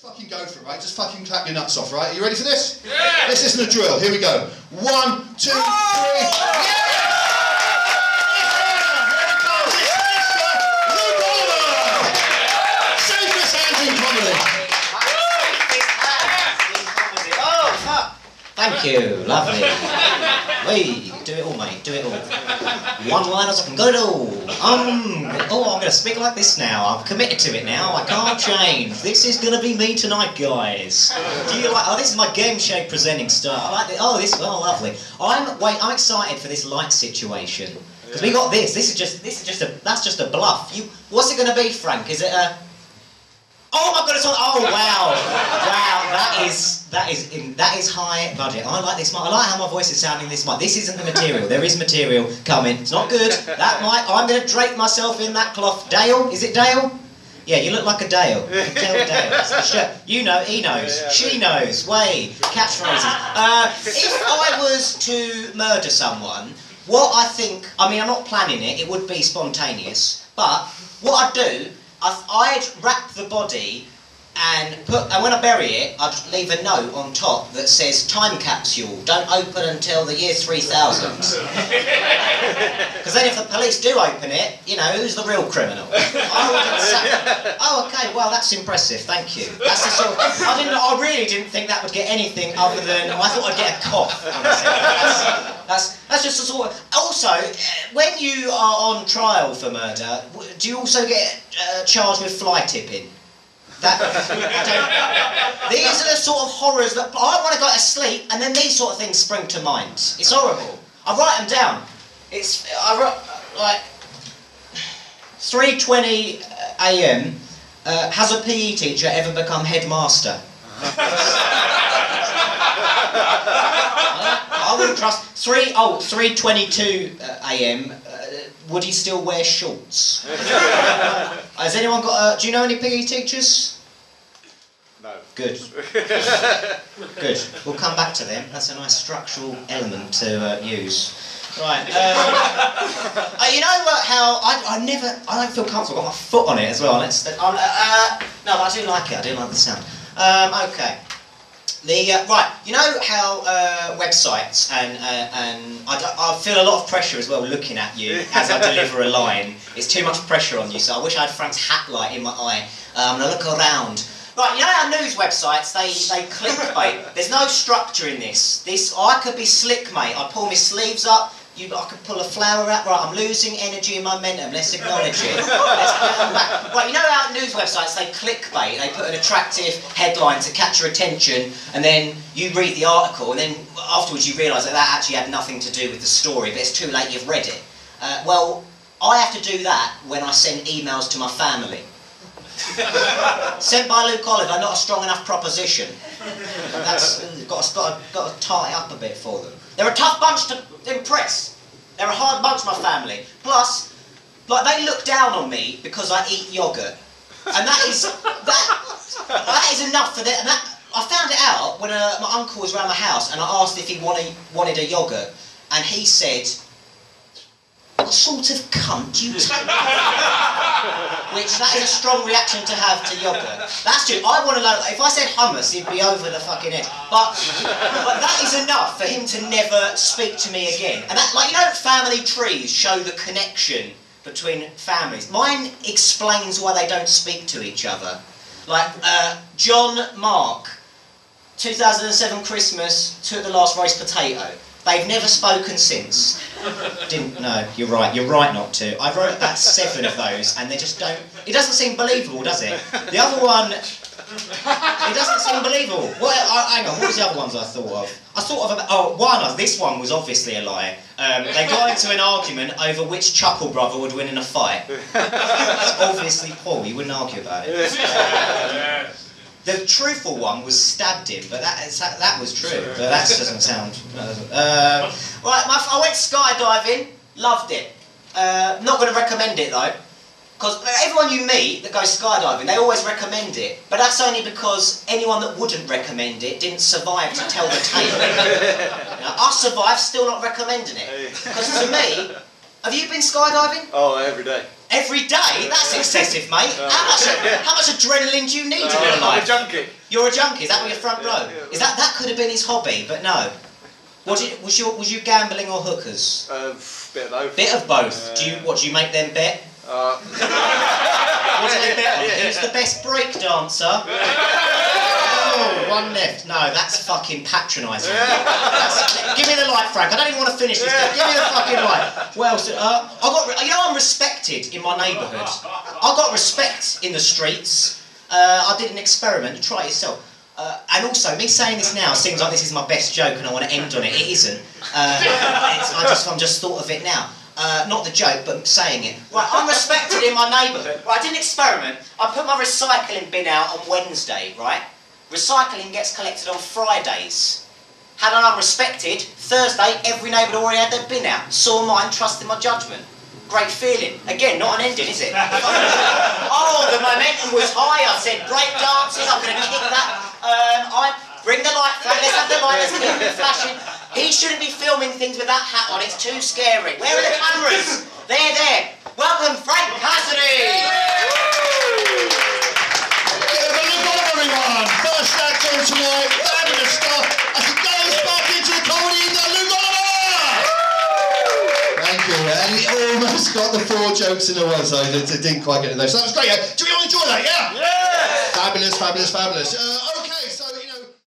fucking go for it, right? Just fucking clap your nuts off, right? Are you ready for this? Yeah! This isn't a drill. Here we go. One, two, three. Oh! Yeah! Here it comes. It's Mr. Luke Oliver! Safest hands in comedy. Oh, fuck. Thank you, lovely. Hey, do it all, mate, do it all. One liners, I can go it all. Um, oh, I'm going to speak like this now. I'm committed to it now. I can't change. This is going to be me tonight, guys. Do you like? Oh, this is my game show presenting style. I like this. Oh, this. Oh, lovely. I'm wait. I'm excited for this light situation because we got this. This is just. This is just a. That's just a bluff. You. What's it going to be, Frank? Is it a? Oh my god, it's on! Oh wow, wow, that is that is in, that is high budget. I like this mic. I like how my voice is sounding this mic. This isn't the material. There is material coming. It's not good. That mic. I'm going to drape myself in that cloth. Dale, is it Dale? Yeah, you look like a Dale. You can tell Dale. Shirt. You know, he knows. She knows. Way catchphrases. Uh, if I was to murder someone, what I think. I mean, I'm not planning it. It would be spontaneous. But what I'd do I'd, I'd wrap the body and put, and when I bury it, I'd leave a note on top that says "Time capsule. Don't open until the year 3000." Because then, if the police do open it, you know who's the real criminal. Oh, I wouldn't say, oh, okay. Well, that's impressive. Thank you. That's the sort. Of, I didn't. I really didn't think that would get anything other than. I thought I'd get a cough. That's, that's just a sort of. Also, when you are on trial for murder, do you also get uh, charged with fly tipping? That, these are the sort of horrors that I want to go to sleep, and then these sort of things spring to mind. It's horrible. I write them down. It's I wrote like 3:20 a.m. Uh, has a PE teacher ever become headmaster? Wouldn't trust three. Oh, 3:22 a.m. Uh, would he still wear shorts? Has anyone got? Uh, do you know any PE teachers? No. Good. Good. We'll come back to them. That's a nice structural element to uh, use. Right. Um, uh, you know uh, how I, I never I don't feel comfortable. I've got my foot on it as well. Let's. Uh, uh, no, I do like it. I do like the sound. Um, okay. The uh, right, you know how uh, websites and uh, and I, d- I feel a lot of pressure as well looking at you as I deliver a line. It's too much pressure on you, so I wish I had Frank's hat light in my eye. Um, and I look around. Right, you know how news websites they they clickbait. There's no structure in this. This I could be slick, mate. I pull my sleeves up. You, I could pull a flower out. Right, I'm losing energy and momentum. Let's acknowledge it. Let's them back. Right, you know how news websites they clickbait. They put an attractive headline to catch your attention, and then you read the article, and then afterwards you realise that that actually had nothing to do with the story, but it's too late. You've read it. Uh, well, I have to do that when I send emails to my family. Sent by Luke Oliver, not a strong enough proposition. That's got to, got to, got to tie it up a bit for them. They're a tough bunch to impress. They're a hard bunch, my family. Plus, like they look down on me because I eat yogurt, and that is that that is enough for them. That I found it out when uh, my uncle was around my house, and I asked if he wanted wanted a yogurt, and he said, "What sort of cunt do you take?" Which that is a strong reaction to have to yogurt. That's true. I want to know if I said hummus, he'd be over the fucking edge. But but that is enough for him to never speak to me again. And that, like you know, family trees show the connection between families. Mine explains why they don't speak to each other. Like uh, John Mark, 2007 Christmas, took the last roast potato. They've never spoken since. Didn't no, you're right, you're right not to. I wrote about seven of those and they just don't it doesn't seem believable, does it? The other one it doesn't seem believable. What uh, hang on, what was the other ones I thought of? I thought of about oh one this one was obviously a lie. Um, they got into an argument over which Chuckle brother would win in a fight. It's obviously Paul, you wouldn't argue about it. The truthful one was stabbed him, but that is, that, that was true. But that doesn't sound. Uh, right, my, I went skydiving, loved it. Uh, not going to recommend it though, because everyone you meet that goes skydiving, they always recommend it. But that's only because anyone that wouldn't recommend it didn't survive to tell the tale. I survived, still not recommending it. Because to me, have you been skydiving? Oh, every day. Every day? That's excessive, mate. How much, how much adrenaline do you need in your life? I'm a junkie. You're a junkie. Is that your front row? yeah. Is that that could have been his hobby? But no. Was it was your was you gambling or hookers? Uh, bit of both. Bit of both. Do you what do you make them bet? Uh, What do they bet on? Yeah, yeah. Who's the best break dancer? Oh, one left. No, that's fucking patronising. That's- Give me the light, Frank. I don't even want to finish this. Give me the fucking light. What else? Uh, I got. You know, I'm respected in my neighbourhood. I got respect in the streets. Uh, I did an experiment. Try it yourself. Uh, and also, me saying this now seems like this is my best joke, and I want to end on it. It isn't. Uh, it's, I just, I'm just thought of it now. Uh, not the joke, but saying it. Right, I'm respected in my neighbourhood. Right, I did an experiment. I put my recycling bin out on Wednesday. Right, recycling gets collected on Fridays. Had I respected, Thursday every neighbour had already had their bin out. Saw mine, trusted my judgment. Great feeling. Again, not an ending, is it? oh, the momentum was high. I said, break dances, I'm going to kick that. Um, I bring the light, Frank. Let's have the light. Let's keep it flashing. He shouldn't be filming things with that hat on. It's too scary. Where are the cameras? There, there. Welcome, Frank Cassidy. Give a look on everyone. First act on tonight. Fabulous stuff. As he goes back into the comedy, the Luke Oliver. Thank you. And almost got the four jokes in a row, so it it didn't quite get in there. So that was great. yeah? Do we all enjoy that? Yeah. yeah! Fabulous, fabulous, fabulous. Uh,